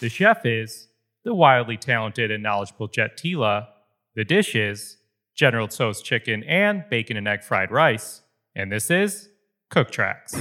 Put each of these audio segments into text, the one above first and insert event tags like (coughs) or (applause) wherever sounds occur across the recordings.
The chef is the wildly talented and knowledgeable Jet Tila. The dish is General Tso's chicken and bacon and egg fried rice. And this is Cook Tracks.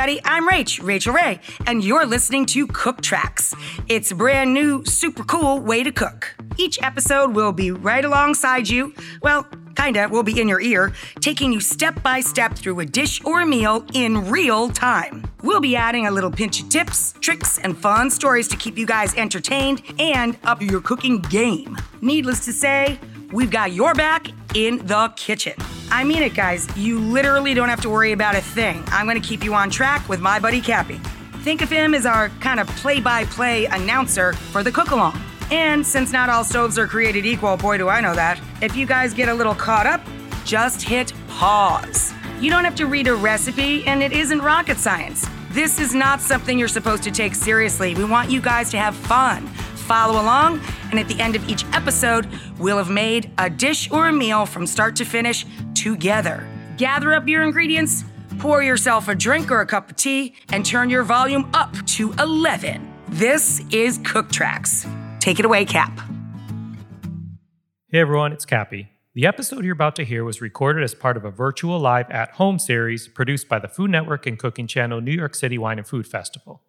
Everybody, I'm Rach, Rachael Ray, and you're listening to Cook Tracks. It's a brand new, super cool way to cook. Each episode will be right alongside you. Well, kinda, will be in your ear, taking you step by step through a dish or a meal in real time. We'll be adding a little pinch of tips, tricks, and fun stories to keep you guys entertained and up your cooking game. Needless to say, we've got your back in the kitchen. I mean it, guys. You literally don't have to worry about a thing. I'm going to keep you on track with my buddy Cappy. Think of him as our kind of play by play announcer for the cook along. And since not all stoves are created equal, boy, do I know that, if you guys get a little caught up, just hit pause. You don't have to read a recipe, and it isn't rocket science. This is not something you're supposed to take seriously. We want you guys to have fun. Follow along, and at the end of each episode, we'll have made a dish or a meal from start to finish together. Gather up your ingredients, pour yourself a drink or a cup of tea, and turn your volume up to 11. This is Cook Tracks. Take it away, Cap. Hey everyone, it's Cappy. The episode you're about to hear was recorded as part of a virtual live at home series produced by the Food Network and cooking channel New York City Wine and Food Festival.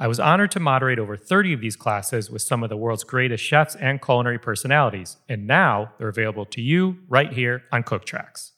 I was honored to moderate over 30 of these classes with some of the world's greatest chefs and culinary personalities, and now they're available to you right here on Cook Tracks.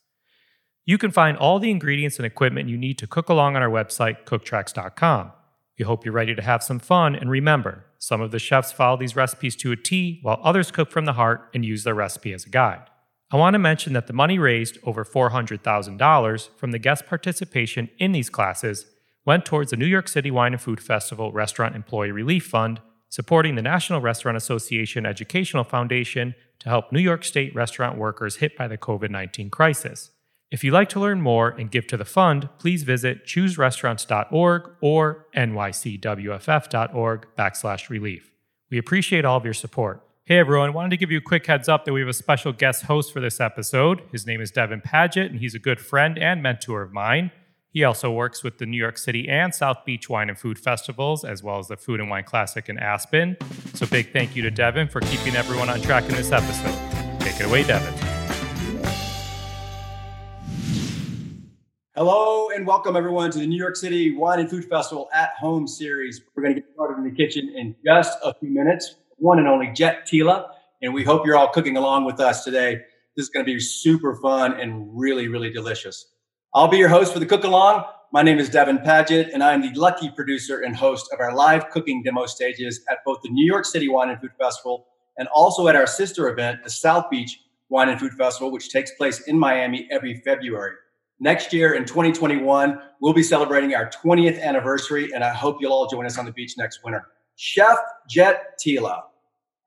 You can find all the ingredients and equipment you need to cook along on our website, cooktracks.com. We hope you're ready to have some fun, and remember, some of the chefs follow these recipes to a T, while others cook from the heart and use their recipe as a guide. I want to mention that the money raised, over $400,000, from the guest participation in these classes went towards the New York City Wine and Food Festival Restaurant Employee Relief Fund, supporting the National Restaurant Association Educational Foundation to help New York State restaurant workers hit by the COVID 19 crisis. If you'd like to learn more and give to the fund, please visit chooserestaurants.org or nycwff.org backslash relief. We appreciate all of your support. Hey everyone, wanted to give you a quick heads up that we have a special guest host for this episode. His name is Devin Paget, and he's a good friend and mentor of mine. He also works with the New York City and South Beach Wine and Food Festivals, as well as the Food and Wine Classic in Aspen. So, big thank you to Devin for keeping everyone on track in this episode. Take it away, Devin. Hello and welcome everyone to the New York City Wine and Food Festival at Home series. We're going to get started in the kitchen in just a few minutes. One and only Jet Tila, and we hope you're all cooking along with us today. This is going to be super fun and really, really delicious. I'll be your host for the cook along. My name is Devin Paget, and I'm the lucky producer and host of our live cooking demo stages at both the New York City Wine and Food Festival and also at our sister event, the South Beach Wine and Food Festival, which takes place in Miami every February. Next year in 2021, we'll be celebrating our 20th anniversary, and I hope you'll all join us on the beach next winter. Chef Jet Tila.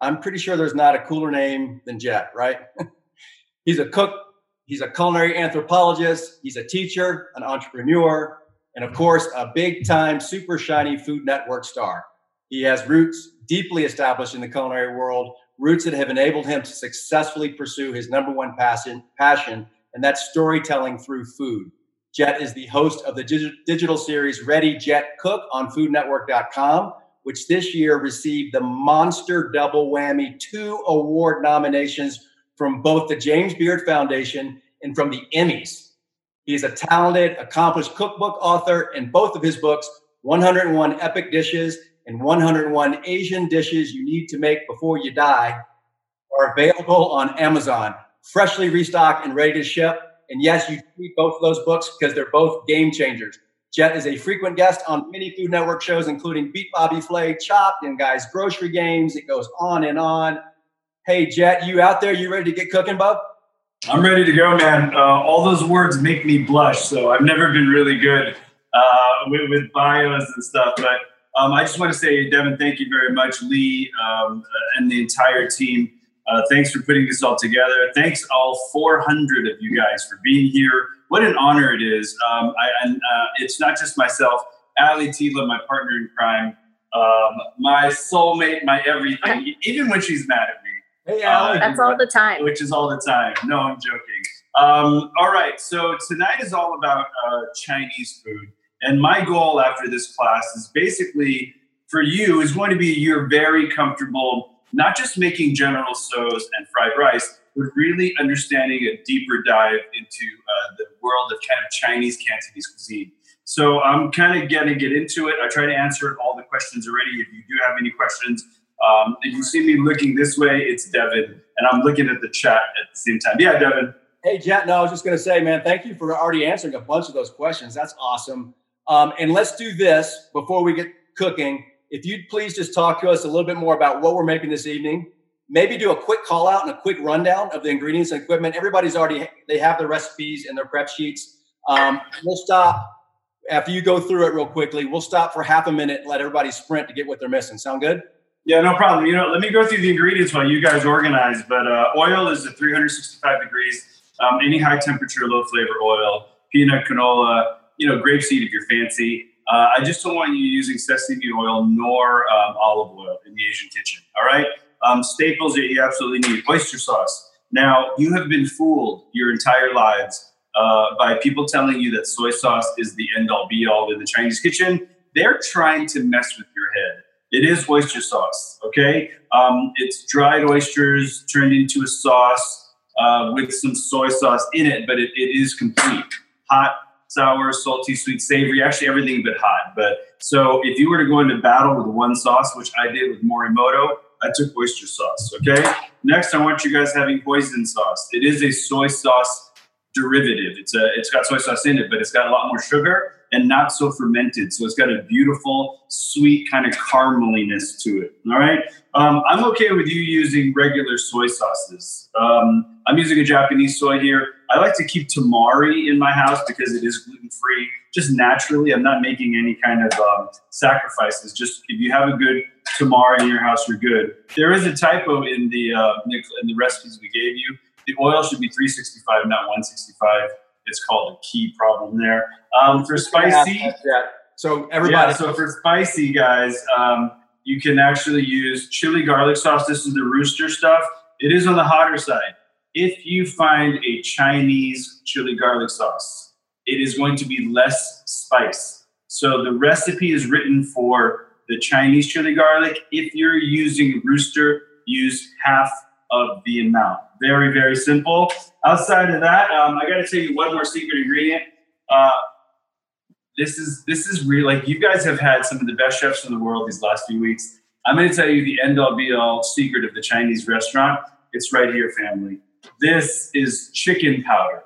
I'm pretty sure there's not a cooler name than Jet, right? (laughs) he's a cook, he's a culinary anthropologist, he's a teacher, an entrepreneur, and of course, a big time super shiny Food Network star. He has roots deeply established in the culinary world, roots that have enabled him to successfully pursue his number one passion, passion and that's storytelling through food. Jet is the host of the digital series Ready Jet Cook on foodnetwork.com, which this year received the monster double whammy two award nominations from both the James Beard Foundation and from the Emmys. He is a talented, accomplished cookbook author, and both of his books, 101 Epic Dishes and 101 Asian Dishes You Need to Make Before You Die, are available on Amazon freshly restocked and ready to ship. And yes, you read both of those books because they're both game changers. Jet is a frequent guest on many Food Network shows, including Beat Bobby Flay, Chopped, and Guys Grocery Games. It goes on and on. Hey, Jet, you out there? You ready to get cooking, bub? I'm ready to go, man. Uh, all those words make me blush, so I've never been really good uh, with, with, bios and stuff. But um, I just want to say, Devin, thank you very much, Lee, um, and the entire team. Uh, thanks for putting this all together. Thanks all 400 of you guys for being here. What an honor it is. Um, I, and uh, it's not just myself. Ali Tila, my partner in crime, um, my soulmate, my everything. (laughs) Even when she's mad at me, Hey, Ali. That's all the time. Which is all the time. No, I'm joking. Um, all right, so tonight is all about uh, Chinese food. And my goal after this class is basically for you is going to be you're very comfortable not just making general Tso's and fried rice, but really understanding a deeper dive into uh, the world of kind of Chinese Cantonese cuisine. So I'm kind of going to get into it. I try to answer all the questions already. If you do have any questions, um, if you see me looking this way, it's Devin, and I'm looking at the chat at the same time. Yeah, Devin. Hey, Jet. No, I was just going to say, man, thank you for already answering a bunch of those questions. That's awesome. Um, and let's do this before we get cooking. If you'd please just talk to us a little bit more about what we're making this evening, maybe do a quick call out and a quick rundown of the ingredients and equipment. Everybody's already they have the recipes and their prep sheets. Um, we'll stop after you go through it real quickly. We'll stop for half a minute and let everybody sprint to get what they're missing. Sound good? Yeah, no problem. You know, let me go through the ingredients while you guys organize. But uh, oil is at 365 degrees. Um, any high temperature, low flavor oil, peanut canola, you know, grapeseed if you're fancy. Uh, I just don't want you using sesame oil nor um, olive oil in the Asian kitchen. All right. Um, staples that you absolutely need oyster sauce. Now, you have been fooled your entire lives uh, by people telling you that soy sauce is the end all be all in the Chinese kitchen. They're trying to mess with. It is oyster sauce, okay? Um, it's dried oysters turned into a sauce uh, with some soy sauce in it, but it, it is complete. Hot, sour, salty, sweet, savory, actually everything but hot. But so if you were to go into battle with one sauce, which I did with Morimoto, I took oyster sauce, okay? Next, I want you guys having hoisin sauce. It is a soy sauce derivative. It's a it's got soy sauce in it, but it's got a lot more sugar and not so fermented. So it's got a beautiful, sweet kind of carameliness to it. All right. Um, I'm okay with you using regular soy sauces. Um, I'm using a Japanese soy here. I like to keep tamari in my house because it is gluten free. Just naturally, I'm not making any kind of um, sacrifices. Just if you have a good tamari in your house, you're good. There is a typo in the uh, in the recipes we gave you the oil should be 365, not 165. It's called a key problem there. Um, for spicy, yeah. so everybody. Yeah, so for spicy guys, um, you can actually use chili garlic sauce. This is the rooster stuff. It is on the hotter side. If you find a Chinese chili garlic sauce, it is going to be less spice. So the recipe is written for the Chinese chili garlic. If you're using rooster, use half of the amount. Very, very simple. Outside of that, um, I got to tell you one more secret ingredient. Uh, this is this is real. Like you guys have had some of the best chefs in the world these last few weeks. I'm going to tell you the end all be all secret of the Chinese restaurant. It's right here, family. This is chicken powder.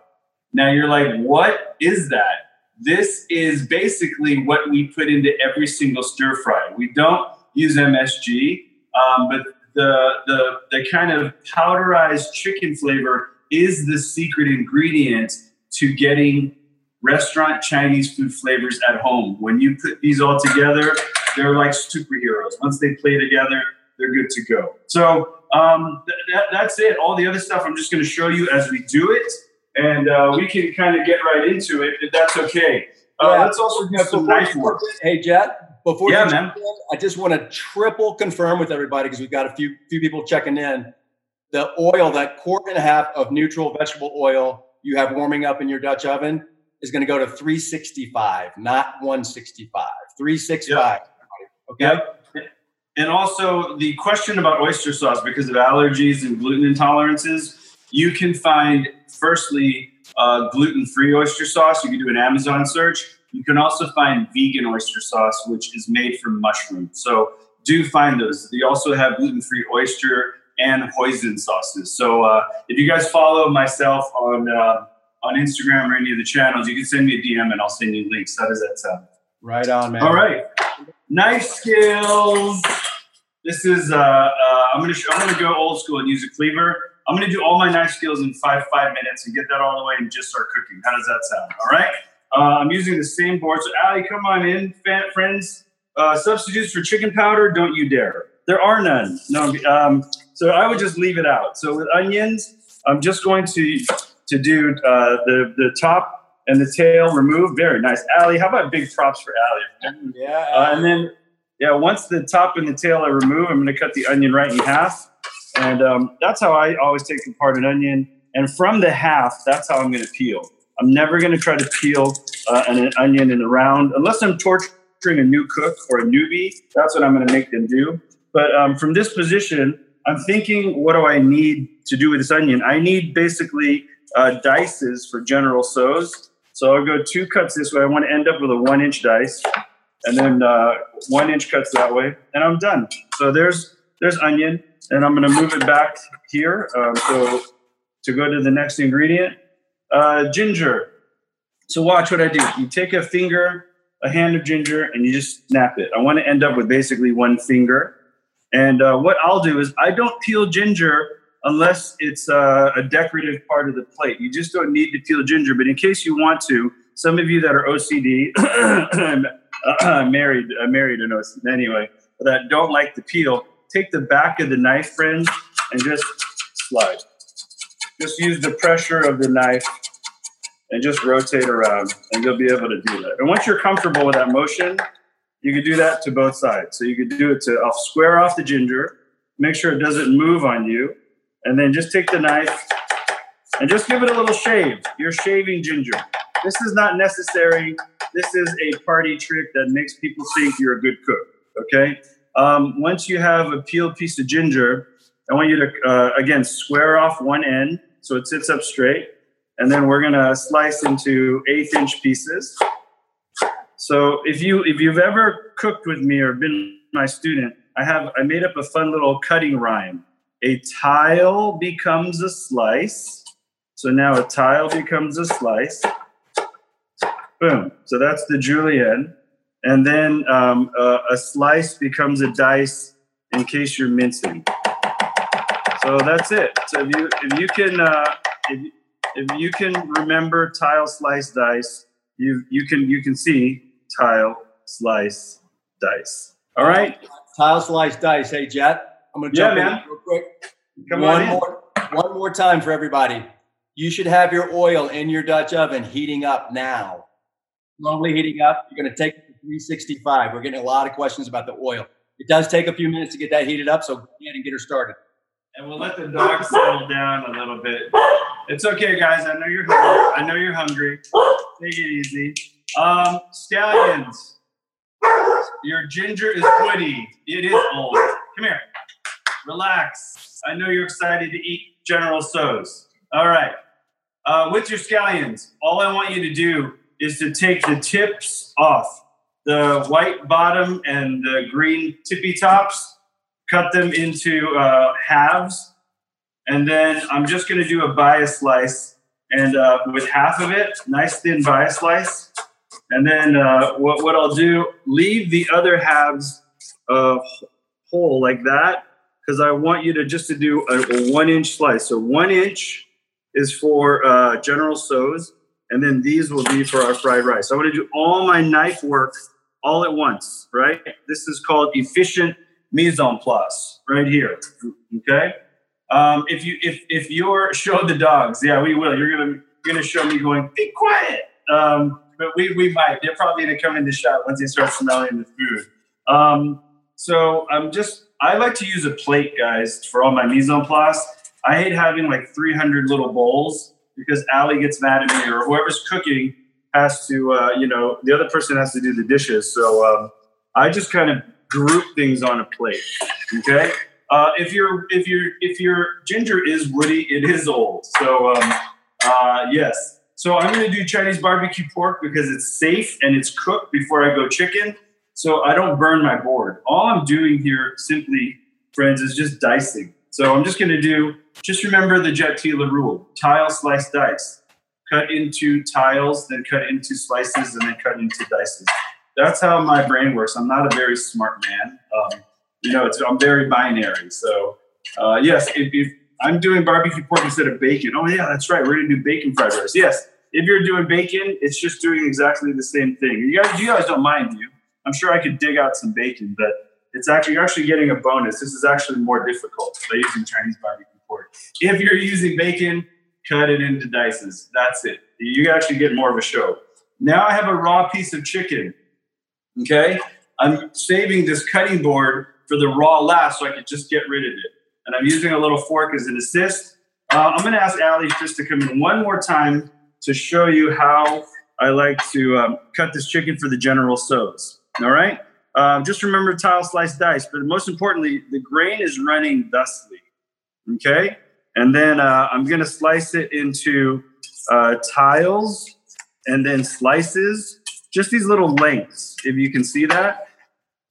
Now you're like, what is that? This is basically what we put into every single stir fry. We don't use MSG, um, but the, the, the kind of powderized chicken flavor is the secret ingredient to getting restaurant Chinese food flavors at home. When you put these all together, they're like superheroes. Once they play together, they're good to go. So um, th- that's it. All the other stuff I'm just going to show you as we do it, and uh, we can kind of get right into it if that's okay. Uh, yeah. Let's also do some knife work. Hey, Jet. Before yeah, you man. In, I just want to triple confirm with everybody because we've got a few few people checking in. The oil, that quart and a half of neutral vegetable oil you have warming up in your Dutch oven is going to go to 365, not 165. 365. Yep. Okay. Yep. And also the question about oyster sauce because of allergies and gluten intolerances, you can find firstly uh, gluten-free oyster sauce. You can do an Amazon search you can also find vegan oyster sauce, which is made from mushrooms. So do find those. They also have gluten-free oyster and hoisin sauces. So uh, if you guys follow myself on uh, on Instagram or any of the channels, you can send me a DM and I'll send you links. How does that sound? Right on, man. All right, knife skills. This is uh, uh, I'm gonna sh- I'm gonna go old school and use a cleaver. I'm gonna do all my knife skills in five five minutes and get that all the way and just start cooking. How does that sound? All right. Uh, I'm using the same board. So, Ali, come on in, friends. Uh, substitutes for chicken powder, don't you dare. There are none. No, um, so I would just leave it out. So with onions, I'm just going to to do uh, the the top and the tail removed. Very nice, Ali. How about big props for Ali? Yeah. Uh, and then yeah, once the top and the tail are removed, I'm going to cut the onion right in half. And um, that's how I always take apart an onion. And from the half, that's how I'm going to peel. I'm never going to try to peel uh, an, onion in a round unless I'm torturing a new cook or a newbie. That's what I'm going to make them do. But um, from this position, I'm thinking, what do I need to do with this onion? I need basically uh, dices for General Tso's. So I'll go two cuts this way. I want to end up with a one inch dice and then uh, one inch cuts that way, and I'm done. So there's there's onion, and I'm going to move it back here. Um, so to go to the next ingredient, uh, ginger. So watch what I do. You take a finger, a hand of ginger, and you just snap it. I want to end up with basically one finger. And uh, what I'll do is I don't peel ginger unless it's uh, a decorative part of the plate. You just don't need to peel ginger. But in case you want to, some of you that are OCD, (coughs) married, uh, married an OCD anyway, that don't like the peel, take the back of the knife, friends, and just slide. Just use the pressure of the knife and just rotate around, and you'll be able to do that. And once you're comfortable with that motion, you can do that to both sides. So you could do it to I'll square off the ginger, make sure it doesn't move on you, and then just take the knife and just give it a little shave. You're shaving ginger. This is not necessary. This is a party trick that makes people think you're a good cook. Okay. Um, once you have a peeled piece of ginger, I want you to uh, again square off one end so it sits up straight, and then we're gonna slice into eighth inch pieces. So if you if you've ever cooked with me or been my student, I have I made up a fun little cutting rhyme. A tile becomes a slice. So now a tile becomes a slice. Boom. So that's the julienne. And then um, a slice becomes a dice in case you're mincing. So that's it. So if you if you can uh, if, if you can remember tile slice dice, you you can you can see tile slice dice. All right. Tile slice dice. Hey Jet, I'm gonna jump yeah, in real quick. Come one on more one more time for everybody. You should have your oil in your Dutch oven heating up now slowly heating up. You're going to take it to 365. We're getting a lot of questions about the oil. It does take a few minutes to get that heated up, so go ahead and get her started. And we'll let the dog (laughs) settle down a little bit. It's okay, guys. I know you're hungry. I know you're hungry. Take it easy. Um, scallions. Your ginger is woody. It is old. Come here. Relax. I know you're excited to eat General Tso's. All right. Uh, with your scallions, all I want you to do is to take the tips off the white bottom and the green tippy tops, cut them into uh, halves, and then I'm just going to do a bias slice and uh, with half of it, nice thin bias slice. And then uh, what, what I'll do, leave the other halves whole like that, because I want you to just to do a, a, one inch slice. So one inch is for uh, General Tso's and then these will be for our fried rice. So I want to do all my knife work all at once, right? This is called efficient mise Plus right here. Okay. Um, if you if if you're (laughs) show the dogs, yeah, we will. You're gonna you're gonna show me going, be quiet. Um, but we we might. They're probably gonna come in the shot once they start smelling the food. Um, so I'm just I like to use a plate, guys, for all my en place. I hate having like 300 little bowls because Ali gets mad at me or whoever's cooking has to, uh, you know, the other person has to do the dishes. So um, I just kind of group things on a plate. Okay. Uh, if your if your if your ginger is woody, it is old. So um, uh, yes. So I'm going to do Chinese barbecue pork because it's safe and it's cooked before I go chicken, so I don't burn my board. All I'm doing here, simply, friends, is just dicing. So I'm just going to do just remember the Jet Tila rule tile, slice, dice. Cut into tiles, then cut into slices, and then cut into dices. That's how my brain works. I'm not a very smart man. Um, you know, I'm very binary. So, uh, yes, if, if, I'm doing barbecue pork instead of bacon, oh, yeah, that's right. We're to do bacon fried rice. Yes, if you're doing bacon, it's just doing exactly the same thing. You guys, you guys don't mind, you? I'm sure I could dig out some bacon, but it's actually you're actually getting a bonus. This is actually more difficult by using Chinese barbecue pork. if you're using bacon, cut it into dices. That's it. You actually get more of a show. Now I have a raw piece of chicken. Okay. I'm saving this cutting board for the raw last so I can just get rid of it. and I'm using a little fork as an assist. Uh, I'm going to ask Ali just to come in one more time to show you how I like to um, cut this chicken for the General Tso's. All right. Um, just remember tile, slice, dice. But most importantly, the grain is running thusly. Okay. And then uh, I'm going to slice it into uh, tiles and then slices, just these little lengths, if you can see that.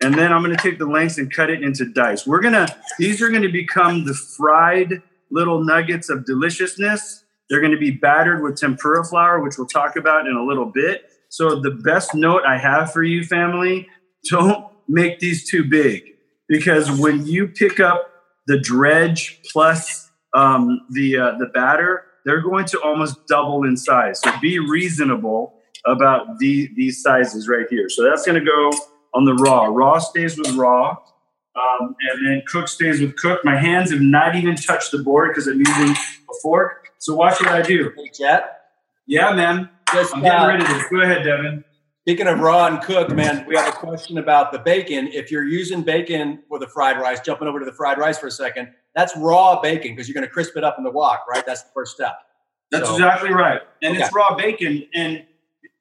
And then I'm going to take the lengths and cut it into dice. We're going to, these are going to become the fried little nuggets of deliciousness. They're going to be battered with tempura flour, which we'll talk about in a little bit. So, the best note I have for you, family don't make these too big because when you pick up the dredge plus um, the uh, the batter, they're going to almost double in size. So be reasonable about the, these sizes right here. So that's going to go on the raw. Raw stays with raw, um, and then cook stays with cook. My hands have not even touched the board because I'm using a fork. So watch what I do. Hey, Jet. Yeah, man. Just, I'm getting uh, of this. Go ahead, Devin. Speaking of raw and cook, man, we have a question about the bacon. If you're using bacon for the fried rice, jumping over to the fried rice for a second, that's raw bacon because you're going to crisp it up in the wok, right? That's the first step. That's So- exactly right. And it's raw bacon, and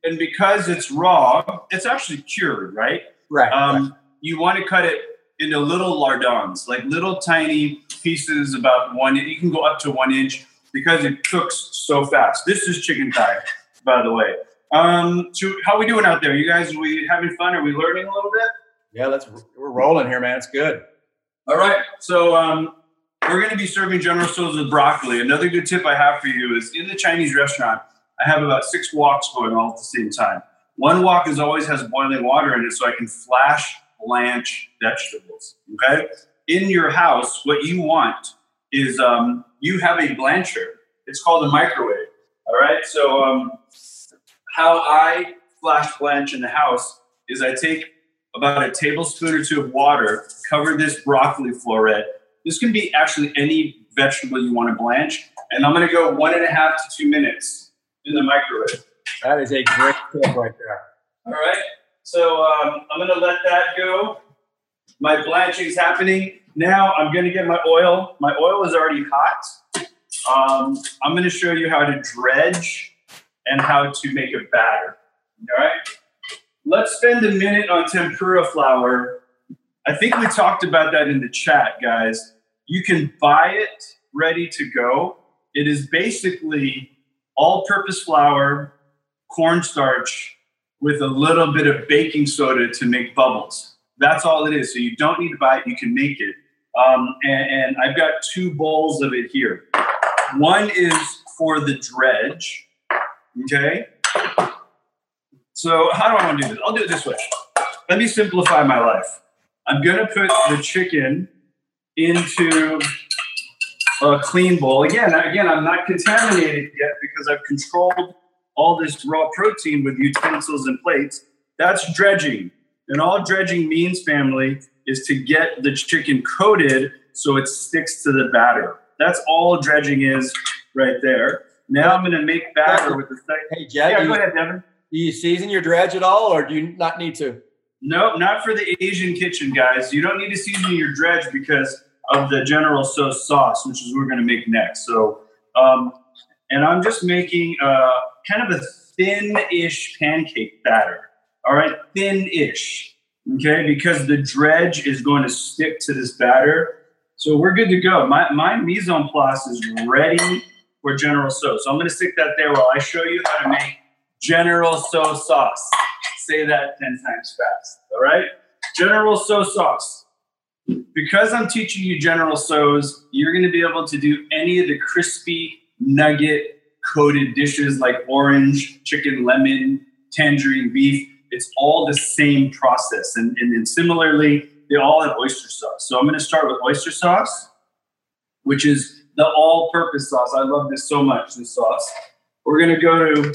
and because it's raw, it's actually cured, right? Right. Um, you want to cut it into little lardons, like little tiny pieces about one. You can go up to one inch because it cooks so fast. This is chicken thigh, by the way. Um, so how we doing out there? You guys, are we having fun? Are we learning a little bit? yeah, let's. We're rolling here, man. It's good. All right. So um, we're going to be serving General Tso's with broccoli. Another good tip I have for you is in the Chinese restaurant, I have about six woks going all at the same time. One wok is always has boiling water in it, so I can flash blanch vegetables. Okay. In your house, what you want is um, you have a blancher. It's called a microwave. All right. So um, how I flash blanch in the house is I take about a tablespoon or two of water, cover this broccoli floret. This can be actually any vegetable you want to blanch. And I'm going to go one and a half to two minutes in the microwave. That is a great tip right there. All right. So um, I'm going to let that go. My blanching is happening. Now I'm going to get my oil. My oil is already hot. Um, I'm going to show you how to dredge and how to make a batter. All right. Let's spend a minute on tempura flour. I think we talked about that in the chat, guys. You can buy it ready to go. It is basically all purpose flour, cornstarch, with a little bit of baking soda to make bubbles. That's all it is. So you don't need to buy it, you can make it. Um, and, and I've got two bowls of it here. One is for the dredge, okay? So how do I want to do this? I'll do it this way. Let me simplify my life. I'm going to put the chicken into a clean bowl. Again, again, I'm not contaminated yet because I've controlled all this raw protein with utensils and plates. That's dredging. And all dredging means, family, is to get the chicken coated so it sticks to the batter. That's all dredging is right there. Now I'm going to make batter with the second. Hey, Jet, Yeah, go you, ahead, Devin. do you season your dredge at all, or do you not need to? No, not for the Asian kitchen, guys. You don't need to season your dredge because of the General Tso sauce, which is we're going to make next. So, um, and I'm just making uh, kind of a thin-ish pancake batter. All right, thin-ish. Okay, because the dredge is going to stick to this batter. So we're good to go. My my mise en place is ready for General Tso. So I'm going to stick that there while I show you how to make General Tso sauce. Say that 10 times fast. All right? General Tso sauce. Because I'm teaching you General Tso's, you're going to be able to do any of the crispy nugget coated dishes like orange, chicken, lemon, tangerine, beef. It's all the same process. And, and then similarly, they all have oyster sauce. So I'm going to start with oyster sauce, which is the all purpose sauce. I love this so much, this sauce. We're going to go to,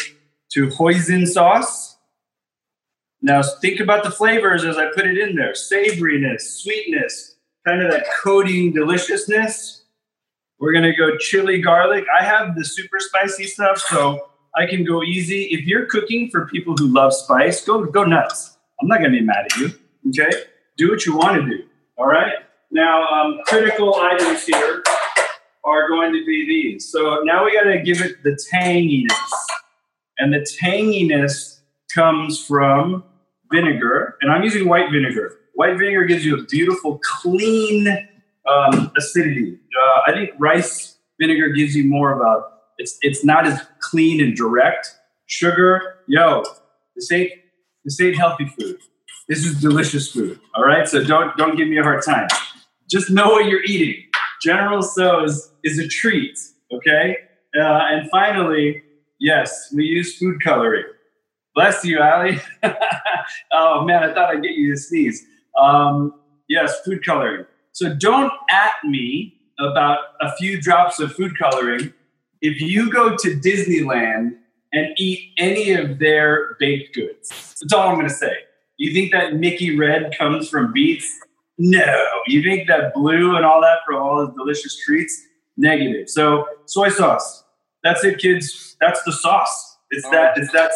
to hoisin sauce. Now think about the flavors as I put it in there savoriness, sweetness, kind of that coating deliciousness. We're gonna go chili garlic. I have the super spicy stuff, so I can go easy. If you're cooking for people who love spice, go go nuts. I'm not gonna be mad at you. Okay, do what you want to do. All right. Now, um, critical items here are going to be these. So now we got to give it the tanginess. And the tanginess comes from vinegar. And I'm using white vinegar. White vinegar gives you a beautiful, clean um, acidity. Uh, I think rice vinegar gives you more of a, it's, it's not as clean and direct. Sugar, yo, this ain't, this ain't healthy food. This is delicious food. All right. So don't, don't give me a hard time. Just know what you're eating. General Tso's is a treat. Okay. Uh, and finally, yes, we use food coloring. Bless you, Ali. (laughs) oh man, I thought I'd get you to sneeze. Um, yes, food coloring. So don't at me about a few drops of food coloring if you go to Disneyland and eat any of their baked goods. That's all I'm going to say. You think that Mickey Red comes from beets? No. You think that blue and all that from all those delicious treats? Negative. So soy sauce. That's it, kids. That's the sauce. It's all that. It's that.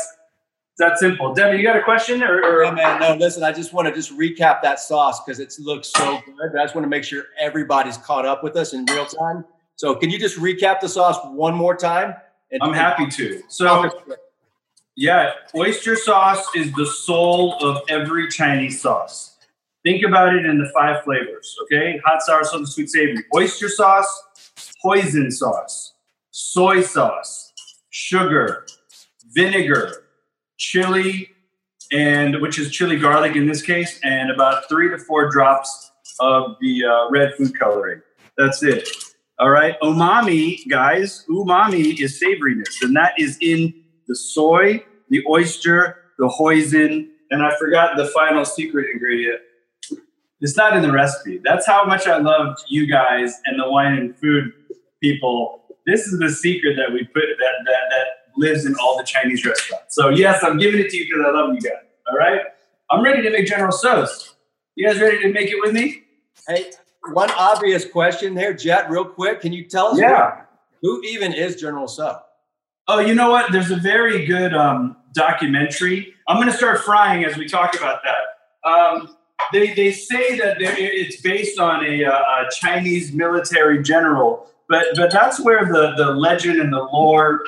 That simple. Devin, you got a question? Or, or? Man. No, listen. I just want to just recap that sauce because it looks so good. I just want to make sure everybody's caught up with us in real time. So, can you just recap the sauce one more time? And I'm happy to. So, yeah, oyster sauce is the soul of every Chinese sauce. Think about it in the five flavors, okay? Hot, sour, salty, sweet, savory. Oyster sauce, hoisin sauce, soy sauce, sugar, vinegar, chili, and which is chili garlic in this case, and about three to four drops of the uh, red food coloring. That's it. All right. Umami, guys, umami is savoriness, and that is in the soy, the oyster, the hoisin, and I forgot the final secret ingredient. It's not in the recipe. That's how much I loved you guys and the wine and food people. This is the secret that we put that that that lives in all the Chinese restaurants. So yes, I'm giving it to you because I love you guys. All right, I'm ready to make General Tso's. You guys ready to make it with me? Hey, one obvious question there, Jet. Real quick, can you tell us? Yeah. Who, who even is General Tso? Oh, you know what? There's a very good um, documentary. I'm going to start frying as we talk about that. Um, they, they say that it's based on a, uh, a Chinese military general but but that's where the the legend and the lore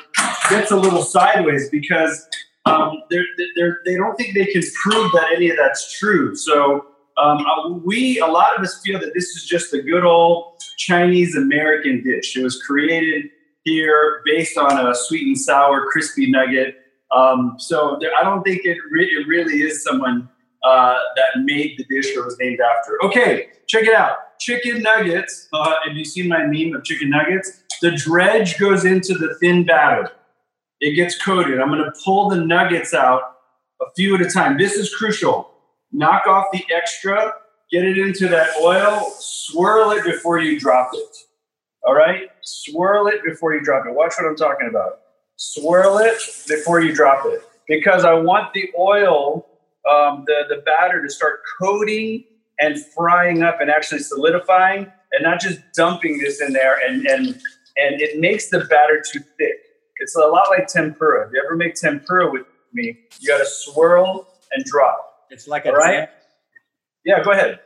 gets a little sideways because um, they're, they're, they don't think they can prove that any of that's true. So um, uh, we a lot of us feel that this is just a good old Chinese American dish. It was created here based on a sweet and sour crispy nugget. Um, so there, I don't think it, re- it really is someone uh, that made the dish or was named after. Okay, check it out chicken nuggets. Uh, have you seen my meme of chicken nuggets? The dredge goes into the thin batter. It gets coated. I'm going to pull the nuggets out a few at a time. This is crucial. Knock off the extra, get it into that oil, swirl it before you drop it. All right? Swirl it before you drop it. Watch what I'm talking about. Swirl it before you drop it because I want the oil, um, the, the batter to start coating and frying up and actually solidifying and not just dumping this in there and and and it makes the batter too thick. It's a lot like tempura. If you ever make tempura with me, you got to swirl and drop. It's like a All right. Dance. Yeah, go ahead.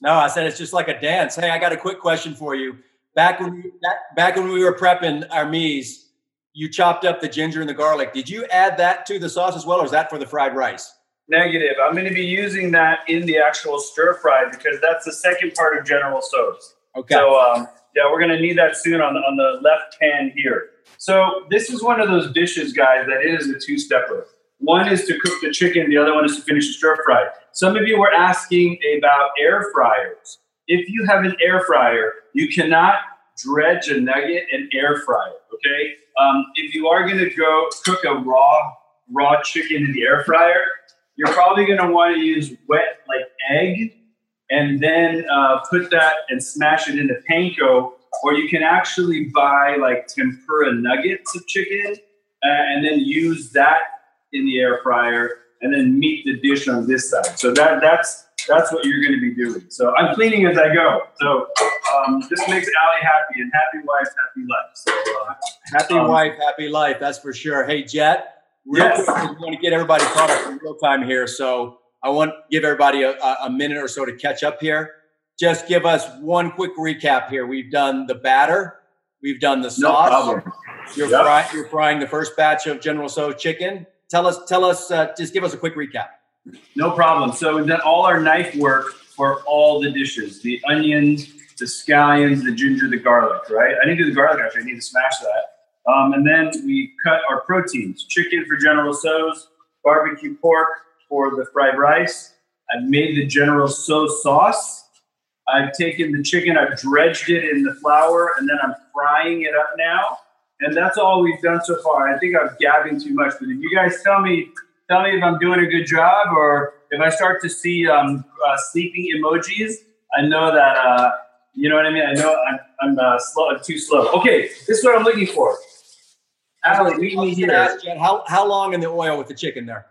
No, I said it's just like a dance. Hey, I got a quick question for you. Back when we, back, back when we were prepping our mise, you chopped up the ginger and the garlic. Did you add that to the sauce as well, or is that for the fried rice? Negative. I'm going to be using that in the actual stir fry because that's the second part of General Tso's. Okay. So um, yeah, we're going to need that soon on the, on the left pan here. So this is one of those dishes, guys, that is a two-stepper. One is to cook the chicken. The other one is to finish the stir fry. Some of you were asking about air fryers. If you have an air fryer, you cannot dredge a nugget and air fry it. Okay. Um, if you are going to go cook a raw raw chicken in the air fryer, you're probably going to want to use wet like egg and then uh, put that and smash it into panko. Or you can actually buy like tempura nuggets of chicken uh, and then use that in the air fryer and then meet the dish on this side. So that that's that's what you're going to be doing. So I'm cleaning as I go. So um, this makes Ali happy and happy wife, happy life. So uh, happy um, wife, happy life. That's for sure. Hey, Jet. Real yes. quick, we want to get everybody caught up in real time here. So I want to give everybody a, a minute or so to catch up here. just give us one quick recap here. We've done the batter, we've done the sauce. No you're, yep. fry, you're frying the first batch of General Tso's chicken. Tell us, tell us, uh, just give us a quick recap. No problem. So we've done all our knife work for all the dishes: the onions, the scallions, the ginger, the garlic. Right? I need to do the garlic actually. I need to smash that. Um, and then we cut our proteins: chicken for General Tso's, barbecue pork for the fried rice. I've made the General Tso sauce. I've taken the chicken, I've dredged it in the flour, and then I'm frying it up now. And that's all we've done so far. I think I'm gabbing too much, but if you guys tell me, tell me if I'm doing a good job, or if I start to see um, uh, sleeping emojis, I know that uh, you know what I mean. I know I'm, I'm uh, slow, too slow. Okay, this is what I'm looking for. Me here. Ask, Jen, how how long in the oil with the chicken there?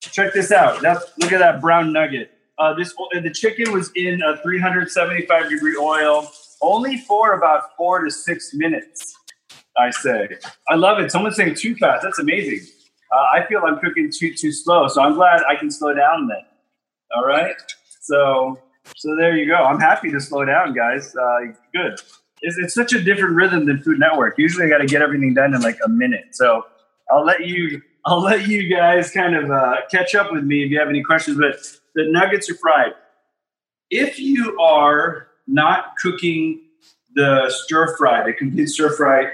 Check this out. That's, look at that brown nugget. Uh, this the chicken was in a 375 degree oil only for about four to six minutes. I say. I love it. Someone's saying too fast. That's amazing. Uh, I feel I'm cooking too too slow, so I'm glad I can slow down then. All right. So so there you go. I'm happy to slow down, guys. Uh, good. It's, it's such a different rhythm than Food Network. Usually, I got to get everything done in like a minute. So I'll let you I'll let you guys kind of uh, catch up with me if you have any questions. But the nuggets are fried. If you are not cooking the stir fry, the complete stir fry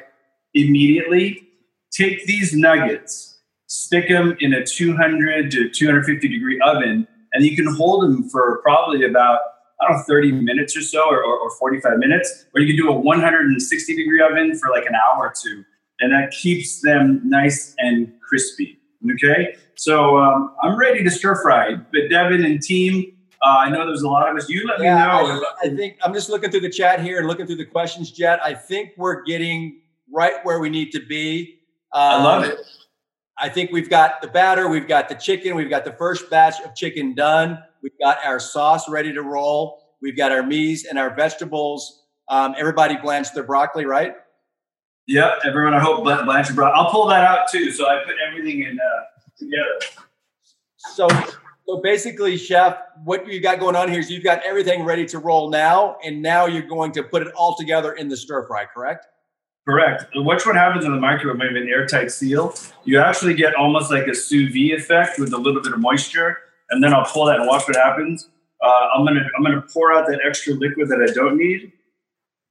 immediately, take these nuggets, stick them in a 200 to 250 degree oven, and you can hold them for probably about I don't know, 30 minutes or so, or, or, or 45 minutes, or you can do a 160 degree oven for like an hour or two and that keeps them nice and crispy. Okay, so um, I'm ready to stir fry. But Devin and team, uh, I know there's a lot of us. You let yeah, me know. I, I, think I'm just looking through the chat here and looking through the questions, Jet. I think we're getting right where we need to be. Um, I love it. I think we've got the batter, we've got the chicken, we've got the first batch of chicken done, we've got our sauce ready to roll, we've got our meats and our vegetables. Um, everybody blanched their broccoli, right? Yep, everyone. I hope Blanchard brought. I'll pull that out too. So I put everything in uh, together. So, so basically, chef, what you got going on here is you've got everything ready to roll now, and now you're going to put it all together in the stir fry. Correct? Correct. Watch what happens in the microwave with an airtight seal. You actually get almost like a sous vide effect with a little bit of moisture, and then I'll pull that and watch what happens. Uh, I'm gonna I'm gonna pour out that extra liquid that I don't need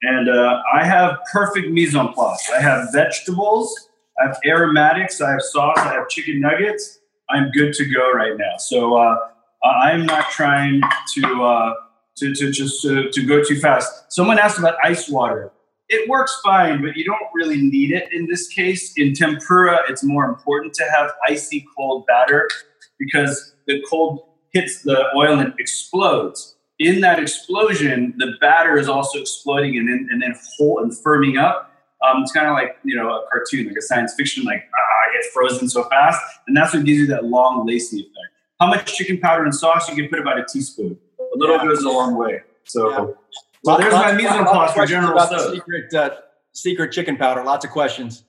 and uh, I have perfect mise en place. I have vegetables, I have aromatics, I have sauce, I have chicken nuggets. I'm good to go right now. So uh, I'm not trying to, uh, to, to just to, to go too fast. Someone asked about ice water. It works fine, but you don't really need it in this case. In tempura, it's more important to have icy cold batter because the cold hits the oil and explodes in that explosion, the batter is also exploding and then and then whole and firming up. Um, it's kind of like you know a cartoon, like a science fiction, like ah, I get frozen so fast, and that's what gives you that long lacy effect. How much chicken powder and sauce? You can put about a teaspoon. A little yeah. goes a long way. So, yeah. there's my mise en place for General about secret uh, secret chicken powder. Lots of questions.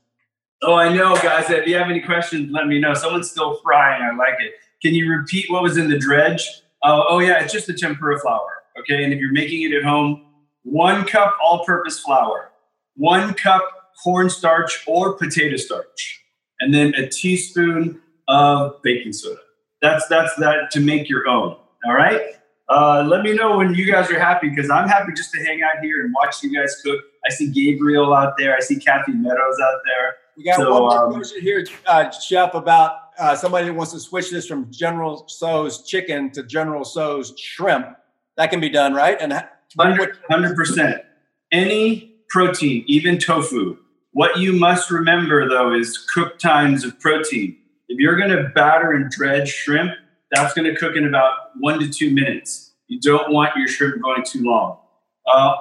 Oh, I know, guys. If you have any questions, let me know. Someone's still frying. I like it. Can you repeat what was in the dredge? Oh, oh yeah, it's just the tempura flour. Okay, and if you're making it at home, one cup all-purpose flour, one cup cornstarch or potato starch, and then a teaspoon of baking soda. That's that's that to make your own. All right. Uh, let me know when you guys are happy because I'm happy just to hang out here and watch you guys cook. I see Gabriel out there. I see Kathy Meadows out there. We got so, one more um, question here, uh, Chef, about uh, somebody who wants to switch this from General Tso's chicken to General Tso's shrimp. That can be done, right? And 100 percent. Any protein, even tofu. What you must remember though is cook times of protein. If you're going to batter and dredge shrimp, that's going to cook in about one to two minutes. You don't want your shrimp going too long. Uh,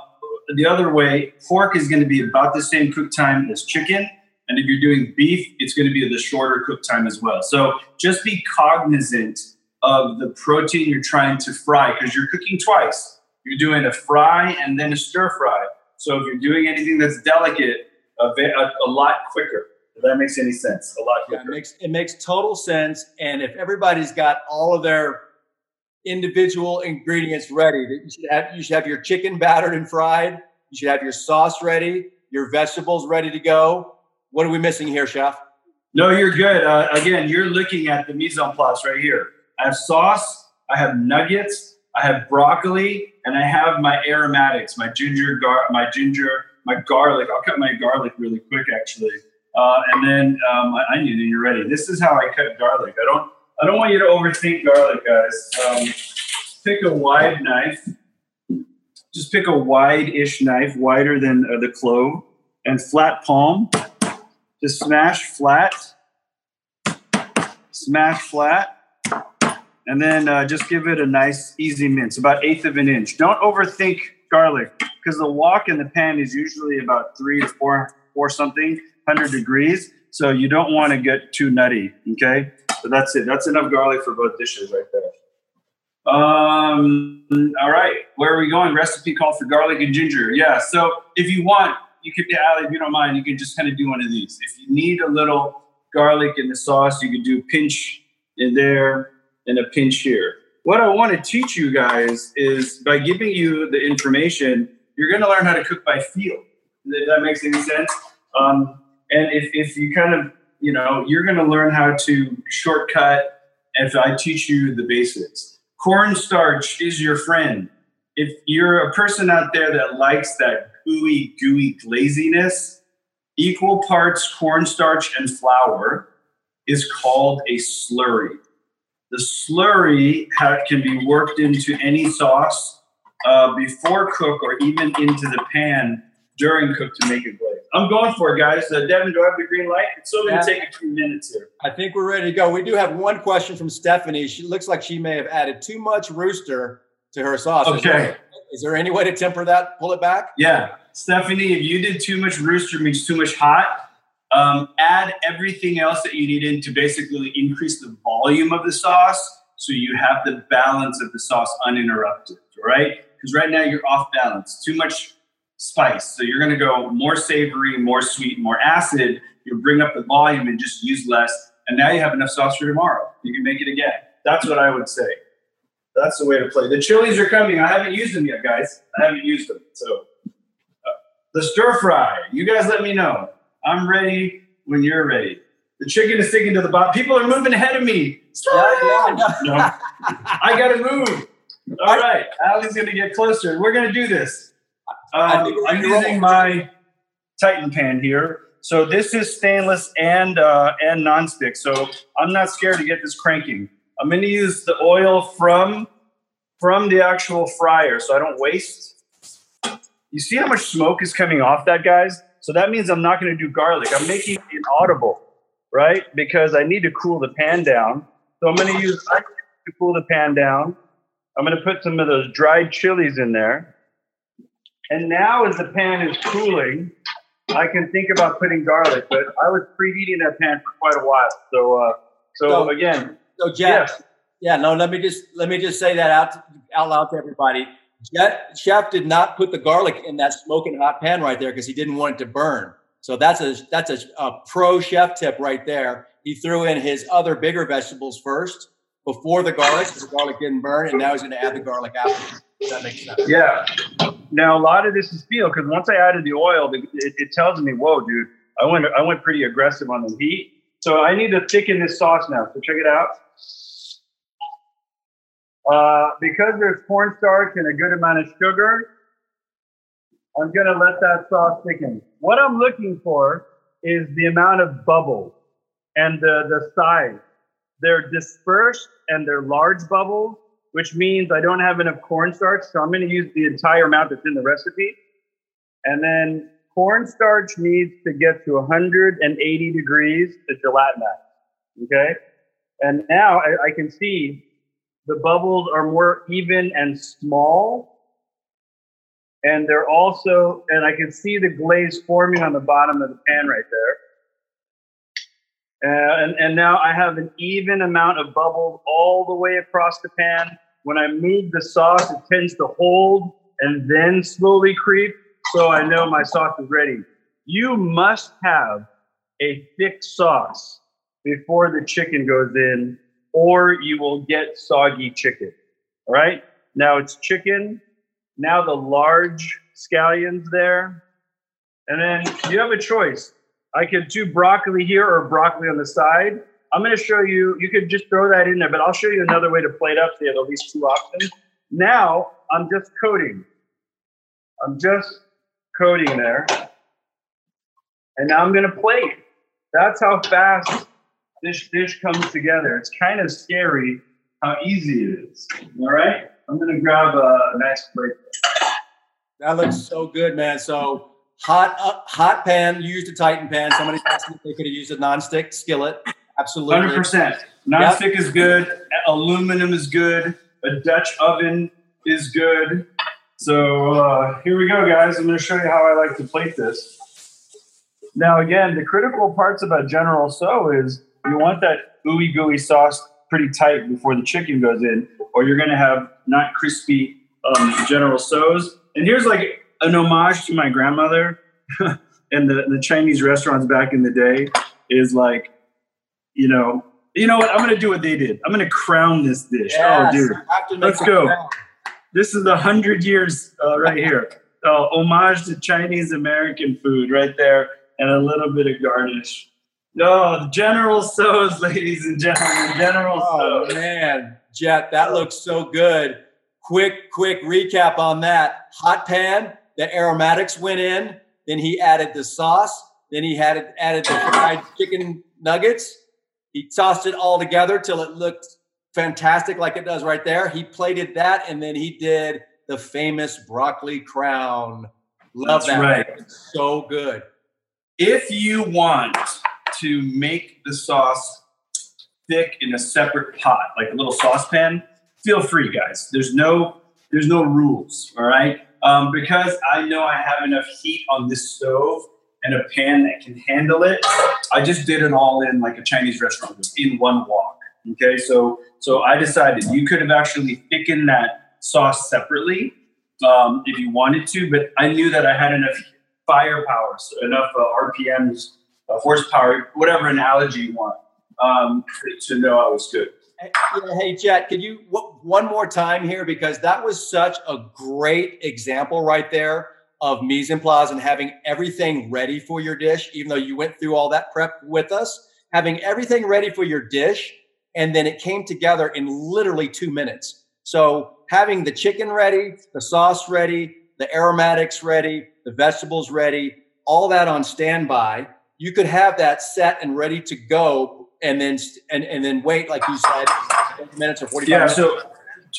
the other way, pork is going to be about the same cook time as chicken and if you're doing beef, it's going to be the shorter cook time as well. So just be cognizant of the protein you're trying to fry because you're cooking twice. You're doing a fry and then a stir fry. So if you're doing anything that's delicate, a, a, a lot quicker. If that makes any sense, a lot quicker. Yeah, it makes it makes total sense. And if everybody's got all of their individual ingredients ready. You should have, you should have your chicken battered and fried. You should have your sauce ready, your vegetables ready to go. What are we missing here, chef? No, you're good. Uh, again, you're looking at the mise en place right here. I have sauce, I have nuggets, I have broccoli, and I have my aromatics, my ginger, gar- my ginger, my garlic. I'll cut my garlic really quick, actually, uh, and then um, my onion, and you're ready. This is how I cut garlic. I don't, I don't want you to overthink garlic, guys. Um, pick a wide knife. Just pick a wide-ish knife, wider than uh, the clove, and flat palm just smash flat, smash flat, and then uh, just give it a nice easy mince, about eighth of an inch. Don't overthink garlic because the wok in the pan is usually about three to four, four something, hundred degrees. So you don't want to get too nutty. Okay, so that's it. That's enough garlic for both dishes right there. Um, all right, where are we going? Recipe called for garlic and ginger. Yeah. So if you want, you could, Ali, if you don't mind, you can just kind of do one of these. If you need a little garlic in the sauce, you could do a pinch in there and a pinch here. What I want to teach you guys is by giving you the information, you're going to learn how to cook by feel. If that makes any sense. Um, and if, if you kind of, you know, you're going to learn how to shortcut if I teach you the basics. Cornstarch is your friend. If you're a person out there that likes that ooey gooey glaziness, equal parts cornstarch and flour is called a slurry. The slurry can be worked into any sauce uh, before cook or even into the pan during cook to make it glaze. I'm going for it, guys. Uh, Devin, do I have the green light? It's only going to take a few minutes here. I think we're ready to go. We do have one question from Stephanie. She looks like she may have added too much rooster to her sauce. Okay. Is there any way to temper that? Pull it back? Yeah. Stephanie, if you did too much rooster means too much hot, um, add everything else that you need in to basically increase the volume of the sauce so you have the balance of the sauce uninterrupted, right? Because right now you're off balance. Too much spice. So you're going to go more savory, more sweet, more acid. You'll bring up the volume and just use less. And now you have enough sauce for tomorrow. You can make it again. That's what I would say. That's the way to play. The chilies are coming. I haven't used them yet, guys. I haven't used them. So uh, the stir fry. You guys let me know. I'm ready when you're ready. The chicken is sticking to the bottom. People are moving ahead of me. Yeah, yeah, No, I gotta move. All right, Ali's gonna get closer. We're gonna do this. Um, I'm ready to roll. using my Titan pan here. So this is stainless and uh, and nonstick. So I'm not scared to get this cranking. I'm going to use the oil from from the actual fryer, so I don't waste. You see how much smoke is coming off that, guys? So that means I'm not going to do garlic. I'm making it inaudible, right? Because I need to cool the pan down. So I'm going to use to cool the pan down. I'm going to put some of those dried chilies in there. And now, as the pan is cooling, I can think about putting garlic. But I was preheating that pan for quite a while. So, uh, so So- again, So Jeff, yes, yeah, no, let me just let me just say that out out loud to everybody. Jeff, Chef did not put the garlic in that smoking hot pan right there because he didn't want it to burn. So that's a that's a, a pro chef tip right there. He threw in his other bigger vegetables first before the garlic because the garlic didn't burn, and now he's going to add the garlic after. That make sense? yeah. Now a lot of this is feel because once I added the oil, it, it tells me, "Whoa, dude, I went I went pretty aggressive on the heat." So I need to thicken this sauce now. So check it out. Uh, because there's cornstarch and a good amount of sugar, I'm going to let that sauce thicken. What I'm looking for is the amount of bubbles and the, the size. They're dispersed and they're large bubbles, which means I don't have enough cornstarch. So I'm going to use the entire amount that's in the recipe. And then cornstarch needs to get to 180 degrees to gelatinize. Okay. And now I, I can see the bubbles are more even and small. And they're also, and I can see the glaze forming on the bottom of the pan right there. Uh, and, and now I have an even amount of bubbles all the way across the pan. When I move the sauce, it tends to hold and then slowly creep. So I know my sauce is ready. You must have a thick sauce before the chicken goes in, or you will get soggy chicken. All right. Now it's chicken. Now the large scallions there. And then you have a choice. I could do broccoli here or broccoli on the side. I'm going to show you, you could just throw that in there, but I'll show you another way to plate up so you have at least two options. Now I'm just coating. I'm just coating there. And now I'm going to plate. That's how fast this dish comes together. It's kind of scary how easy it is. All right. I'm going to grab a nice plate. That looks so good, man. So hot, uh, hot pan. You used a Titan pan. Somebody asked if they could have used a nonstick skillet. Absolutely. Hundred percent. Nonstick yep. is good. Aluminum is good. A Dutch oven is good. So uh, here we go, guys. I'm going to show you how I like to plate this. Now, again, the critical parts about General Tso is you want that ooey gooey sauce pretty tight before the chicken goes in, or you're going to have not crispy um, General Tso's. And here's like an homage to my grandmother (laughs) and the, the Chinese restaurants back in the day is like, you know, you know what? I'm going to do what they did. I'm going to crown this dish. Oh, yes, oh, dude. Let's go. Crown. This is a hundred years uh, right here. Uh, homage to Chinese American food right there, and a little bit of garnish. No, General Tso's, (laughs) ladies and gentlemen. General oh, Tso's. man, Jet, that looks so good. Quick, quick recap on that. Hot pan, the aromatics went in. Then he added the sauce. Then he had added the fried chicken nuggets. He tossed it all together till it looked fantastic, like it does right there. He plated that, and then he did the famous broccoli crown. Love That's that. Right. So good. If you want to make the sauce thick in a separate pot, like a little saucepan, feel free, guys. There's no there's no rules, all right? Um, because I know I have enough heat on this stove and a pan that can handle it. I just did it all in like a Chinese restaurant in one wok. Okay, so so I decided you could have actually thickened that sauce separately um, if you wanted to, but I knew that I had enough firepower, so enough uh, RPMs uh, horsepower, whatever analogy you want, um, to know I was good. Hey, Jet, could you one more time here because that was such a great example right there of mise en place and having everything ready for your dish, even though you went through all that prep with us, having everything ready for your dish, and then it came together in literally two minutes. So having the chicken ready, the sauce ready, the aromatics ready, the vegetables ready, all that on standby you could have that set and ready to go and then and, and then wait like you said minutes or 45 yeah minutes. so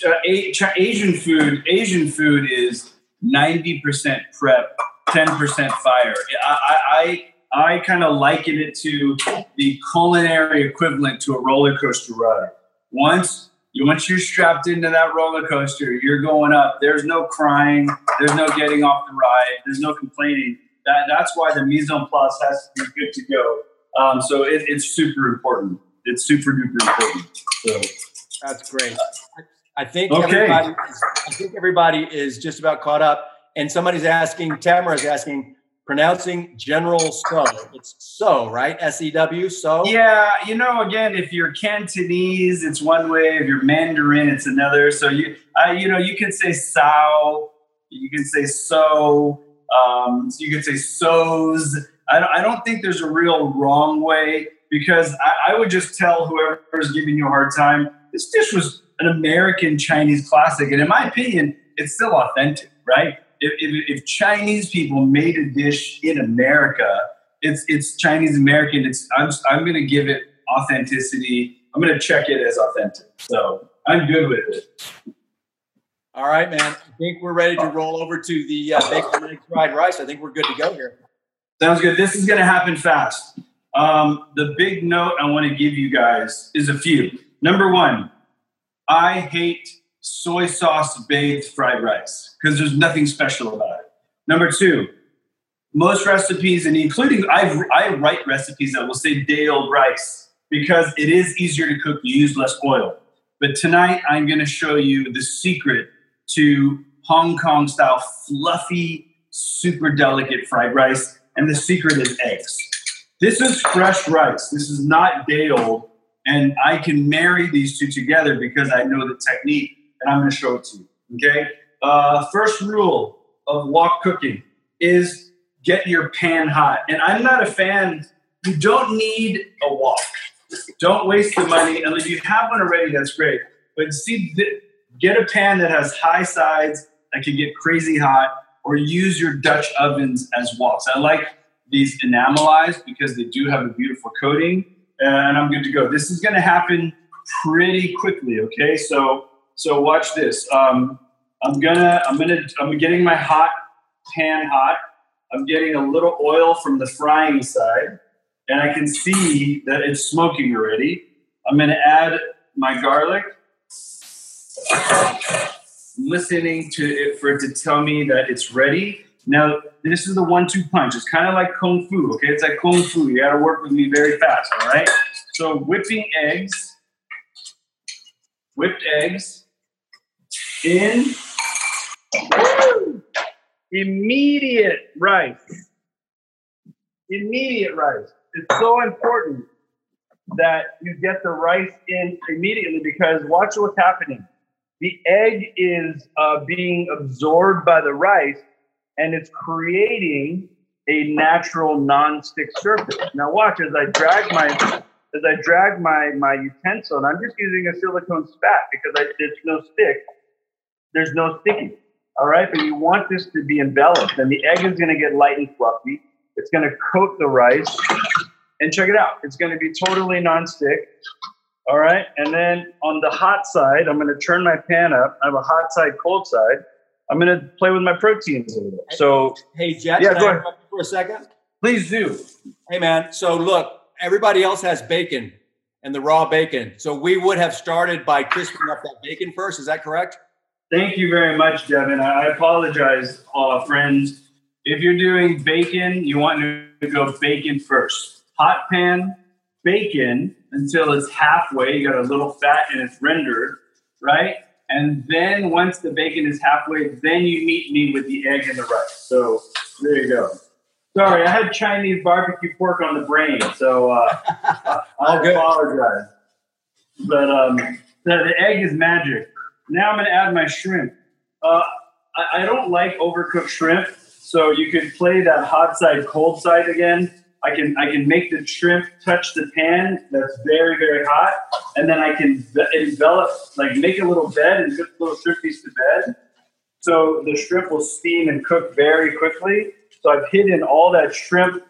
uh, asian food asian food is 90% prep 10% fire i i i, I kind of liken it to the culinary equivalent to a roller coaster ride once you once you're strapped into that roller coaster you're going up there's no crying there's no getting off the ride there's no complaining that, that's why the mise en place has to be good to go. Um, so it, it's super important. It's super duper important. So that's great. I think okay. everybody I think everybody is just about caught up. And somebody's asking, Tamara is asking, pronouncing General So. It's So, right? S E W. So. Yeah, you know, again, if you're Cantonese, it's one way. If you're Mandarin, it's another. So you, you know, you can say Sao. You can say So. Um, so you can say so's. I don't, I don't think there's a real wrong way because I, I would just tell whoever's giving you a hard time this dish was an American Chinese classic. And in my opinion, it's still authentic, right? If, if, if Chinese people made a dish in America, it's, it's Chinese American. It's, I'm, I'm going to give it authenticity. I'm going to check it as authentic. So I'm good with it. All right, man. I think we're ready to roll over to the uh, bacon eggs fried rice. I think we're good to go here. Sounds good. This is going to happen fast. Um, the big note I want to give you guys is a few. Number one, I hate soy sauce bathed fried rice because there's nothing special about it. Number two, most recipes, and including I, I write recipes that will say day old rice because it is easier to cook. You use less oil. But tonight, I'm going to show you the secret to Hong Kong style fluffy, super delicate fried rice. And the secret is eggs. This is fresh rice. This is not day old. And I can marry these two together because I know the technique and I'm going to show it to you. Okay. Uh, first rule of wok cooking is get your pan hot. And I'm not a fan. You don't need a wok. Don't waste the money. And if you have one already, that's great. But see, get a pan that has high sides that can get crazy hot, or use your Dutch ovens as woks. I like these enamelized because they do have a beautiful coating, and I'm good to go. This is going to happen pretty quickly. Okay, so so watch this. Um, I'm gonna I'm gonna I'm getting my hot pan hot. I'm getting a little oil from the frying side, and I can see that it's smoking already. I'm gonna add my garlic. listening to it for it to tell me that it's ready. Now, this is the one-two punch. It's kind of like kung fu. Okay, it's like kung fu. You got to work with me very fast. All right. So whipping eggs, whipped eggs in immediate rice. Immediate rice. It's so important that you get the rice in immediately because watch what's happening. The egg is uh, being absorbed by the rice and it's creating a natural non-stick surface. Now watch as I drag my as I drag my my utensil, and I'm just using a silicone spat because I, there's no stick. There's no sticky. All right, but you want this to be enveloped, and the egg is going to get light and fluffy. It's going to coat the rice, and check it out. It's going to be totally non-stick. All right, and then on the hot side, I'm going to turn my pan up. I have a hot side, cold side. I'm going to play with my proteins a little. So, hey, Jet, yeah, go ahead. for a second. Please do. Hey, man. So look, everybody else has bacon and the raw bacon. So we would have started by crisping up that bacon first. Is that correct? Thank you very much, Devin. I apologize, uh, friends. If you're doing bacon, you want to go bacon first. Hot pan bacon until it's halfway. You got a little fat and it's rendered, right? And then once the bacon is halfway, then you meet me with the egg and the rice. So there you go. Sorry, I had Chinese barbecue pork on the brain, so uh, (laughs) I apologize. But um, the, the, egg is magic. Now I'm going to add my shrimp. Uh, I, I, don't like overcooked shrimp, so you could play that hot side, cold side again. I can I can make the shrimp touch the pan that's very very hot, and then I can envelop like make a little bed and put the little shrimpies to bed. So the shrimp will steam and cook very quickly so I've hidden all that shrimp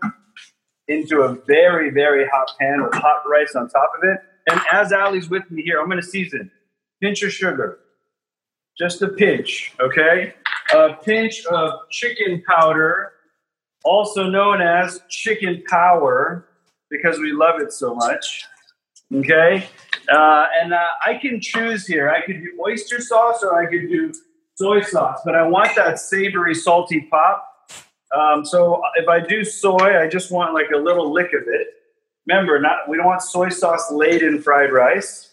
into a very, very hot pan with hot rice on top of it. And as Ali's with me here, I'm going to season. Pinch of sugar, just a pinch, okay? A pinch of chicken powder, also known as chicken power, because we love it so much, okay? Uh, and uh, I can choose here. I could do oyster sauce or I could do soy sauce, but I want that savory, salty pop. Um, so if I do soy, I just want like a little lick of it. Remember, not we don't want soy sauce laid in fried rice.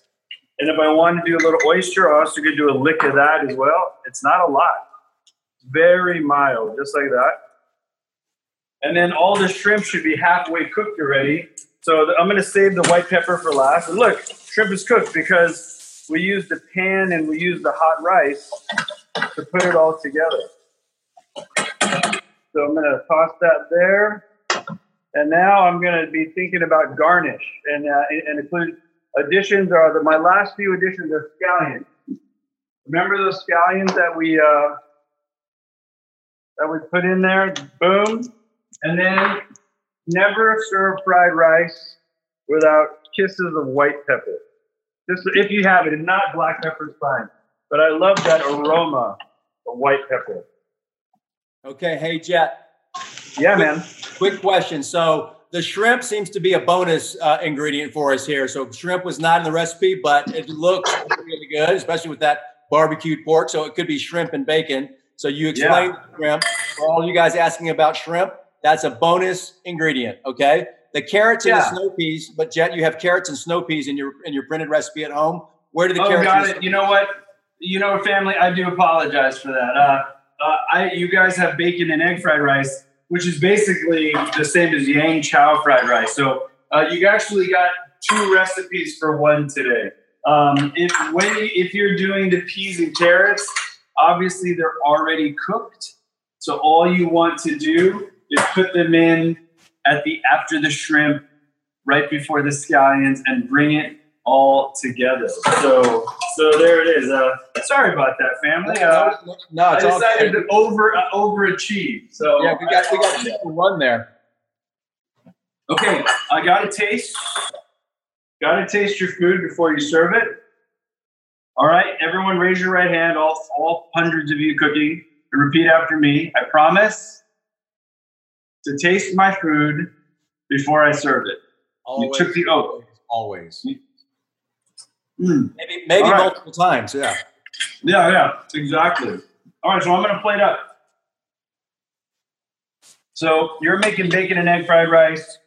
And if I want to do a little oyster, I also could do a lick of that as well. It's not a lot. It's very mild, just like that. And then all the shrimp should be halfway cooked already. So I'm going to save the white pepper for last. And look, shrimp is cooked because we use the pan and we use the hot rice to put it all together. So I'm going to toss that there. And now I'm going to be thinking about garnish and, uh, and include additions are the, my last few additions are scallions. Remember those scallions that we, uh, that we put in there? Boom. And then never serve fried rice without kisses of white pepper. Just if you have it, if not, black pepper is fine. But I love that aroma of white pepper. Okay. Hey, Jet. Yeah, quick, man. Quick question. So the shrimp seems to be a bonus uh, ingredient for us here. So shrimp was not in the recipe, but it looks really good, especially with that barbecued pork. So it could be shrimp and bacon. So you explained yeah. shrimp. For all you guys asking about shrimp, that's a bonus ingredient. Okay. The carrots yeah. and the snow peas, but Jet, you have carrots and snow peas in your in your printed recipe at home. Where do the oh, carrots? got it. You know what? You know, family, I do apologize for that. Uh, uh, I, you guys have bacon and egg fried rice, which is basically the same as yang chow fried rice. So uh, you actually got two recipes for one today. Um, if when if you're doing the peas and carrots, obviously they're already cooked. So all you want to do is put them in at the after the shrimp, right before the scallions, and bring it all together. So so there it is. Uh, sorry about that, family. Uh, no, I it's all decided good. to over uh, overachieve. So Yeah, we got we got (laughs) two one there. Okay, I got to taste. Got to taste your food before you serve it. All right, everyone, raise your right hand. All, all hundreds of you cooking, and repeat after me. I promise to taste my food before I serve it. Always, took the oath. Always. Mm. Maybe maybe All right. multiple times. Yeah. Yeah, yeah, exactly. All right, so I'm going to plate up. So you're making bacon and egg fried rice.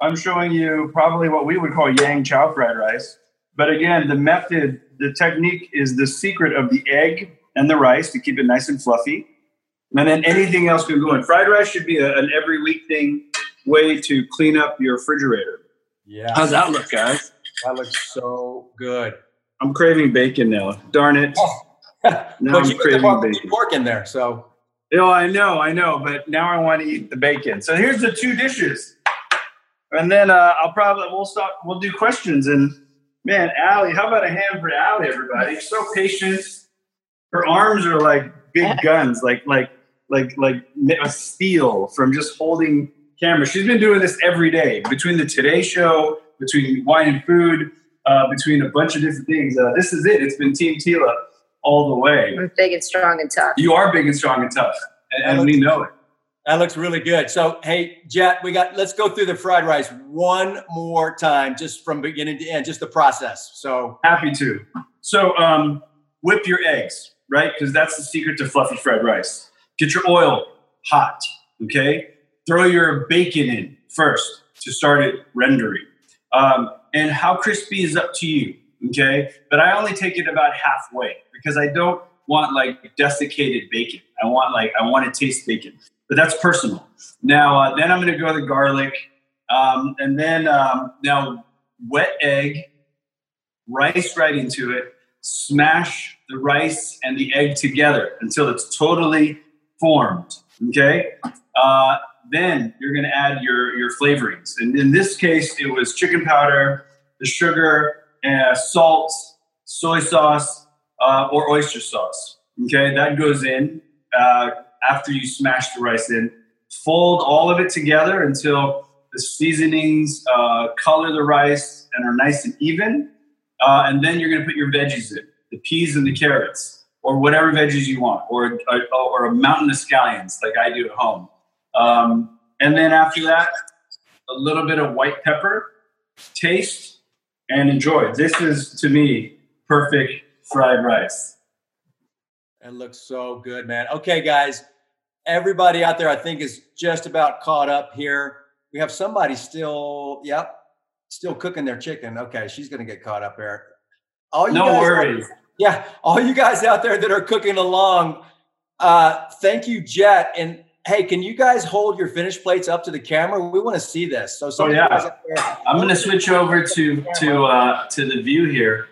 I'm showing you probably what we would call yang chow fried rice. But again, the method, the technique is the secret of the egg and the rice to keep it nice and fluffy. And then anything else can go in. Fried rice should be a, an every week thing way to clean up your refrigerator. Yeah. How's that look, guys? That looks so good. I'm craving bacon now. Darn it. but Now I'm you put the craving bacon. pork in there, so Oh, I know, I know, but now I want to eat the bacon. So here's the two dishes, and then uh, I'll probably we'll stop. We'll do questions. And man, Ali, how about a hand for Ali? Everybody, so patient. Her arms are like big (laughs) guns, like like like like a steel from just holding camera. She's been doing this every day between the Today Show, between wine and food, uh, between a bunch of different things. Uh, this is it. It's been Team Tila all the way. I'm big and strong and tough. You are big and strong and tough, and, and we know it. that looks really good. So hey, Jet, we got let's go through the fried rice one more time, just from beginning to end, just the process. So Happy to. So, um, whip your eggs, right? Because that's the secret to fluffy fried rice. Get your oil hot, okay? Throw your bacon in first to start it rendering. Um, and how crispy is up to you, okay? But I only take it about halfway because I don't want like desiccated bacon. I want like I want to taste bacon, but that's personal. Now, uh, then I'm going to go the garlic, um, and then um, now wet egg, rice right into it, smash the rice and the egg together until it's totally formed. Okay. Uh, then you're going to add your your flavorings, and in this case, it was chicken powder, the sugar, uh, salt, soy sauce, uh, or oyster sauce. Okay, that goes in uh, after you smash the rice in. Fold all of it together until the seasonings uh, color the rice and are nice and even. Uh, and then you're going to put your veggies in the peas and the carrots, or whatever veggies you want, or, or, or a mountain of scallions like I do at home. Um, and then after that, a little bit of white pepper, taste, and enjoy. This is, to me, perfect fried rice. It looks so good, man. Okay, guys, everybody out there, I think, is just about caught up here. We have somebody still, yep, still cooking their chicken. Okay, she's going to get caught up there. All you No guys out- worries. yeah, all you guys out there that are cooking along, uh, thank you, Jet. And hey, can you guys hold your finished plates up to the camera? We want to see this. So, of you yeah. I'm going to switch over to to uh, to the view here,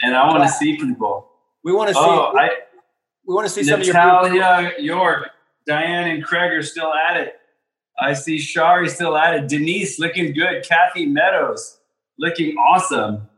and I want to see people. we want to see. Oh, I, we want to see some of your. Natalia York, Diane and Craig are still at it. I see Shari still at it. Denise looking good. Kathy Meadows looking awesome.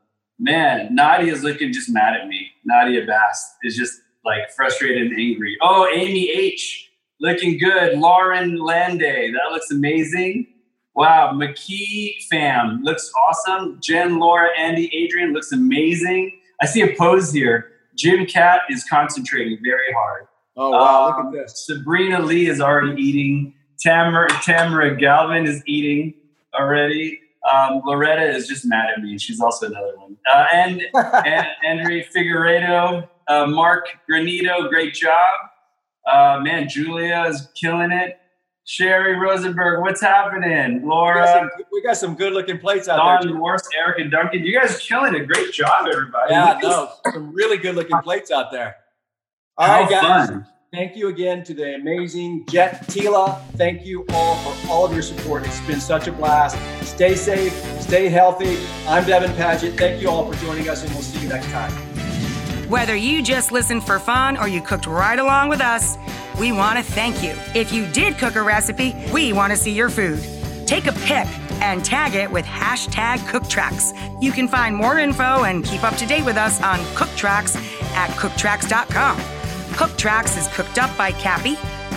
Man, Nadia's looking just mad at me. Nadia Bass is just like frustrated and angry. Oh, Amy H looking good. Lauren Landay, that looks amazing. Wow, McKee fam looks awesome. Jen, Laura, Andy, Adrian looks amazing. I see a pose here. Jim Cat is concentrating very hard. Oh wow! Um, look at this. Sabrina Lee is already eating. Tamara, Tamara Galvin is eating already. Um, Loretta is just mad at me. She's also another one. Uh, and (laughs) and Henry Figueredo, uh, Mark Granito, great job. Uh, man, Julia is killing it. Sherry Rosenberg, what's happening? We got Laura, some, we got some good looking plates out there. Don Morse, Eric, and Duncan. You guys are killing it. Great job, everybody. Yeah, no, some really good looking plates out there. All How right, guys. fun. Thank you again to the amazing Jet Tila. Thank you all for all of your support. It's been such a blast. Stay safe, stay healthy. I'm Devin Paget. Thank you all for joining us, and we'll see you next time. Whether you just listened for fun or you cooked right along with us, we want to thank you. If you did cook a recipe, we want to see your food. Take a pic and tag it with hashtag CookTracks. You can find more info and keep up to date with us on CookTracks at cooktracks.com. CookTracks is cooked up by Cappy,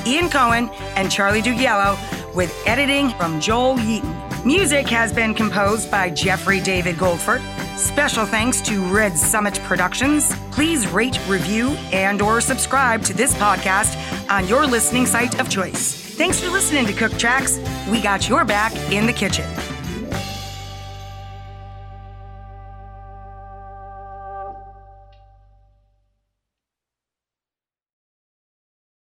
Ian Cohen, and Charlie Dugiello with editing from Joel Yeaton. Music has been composed by Jeffrey David Goldford. Special thanks to Red Summit Productions. Please rate, review, and or subscribe to this podcast on your listening site of choice. Thanks for listening to Cook Tracks. We got your back in the kitchen.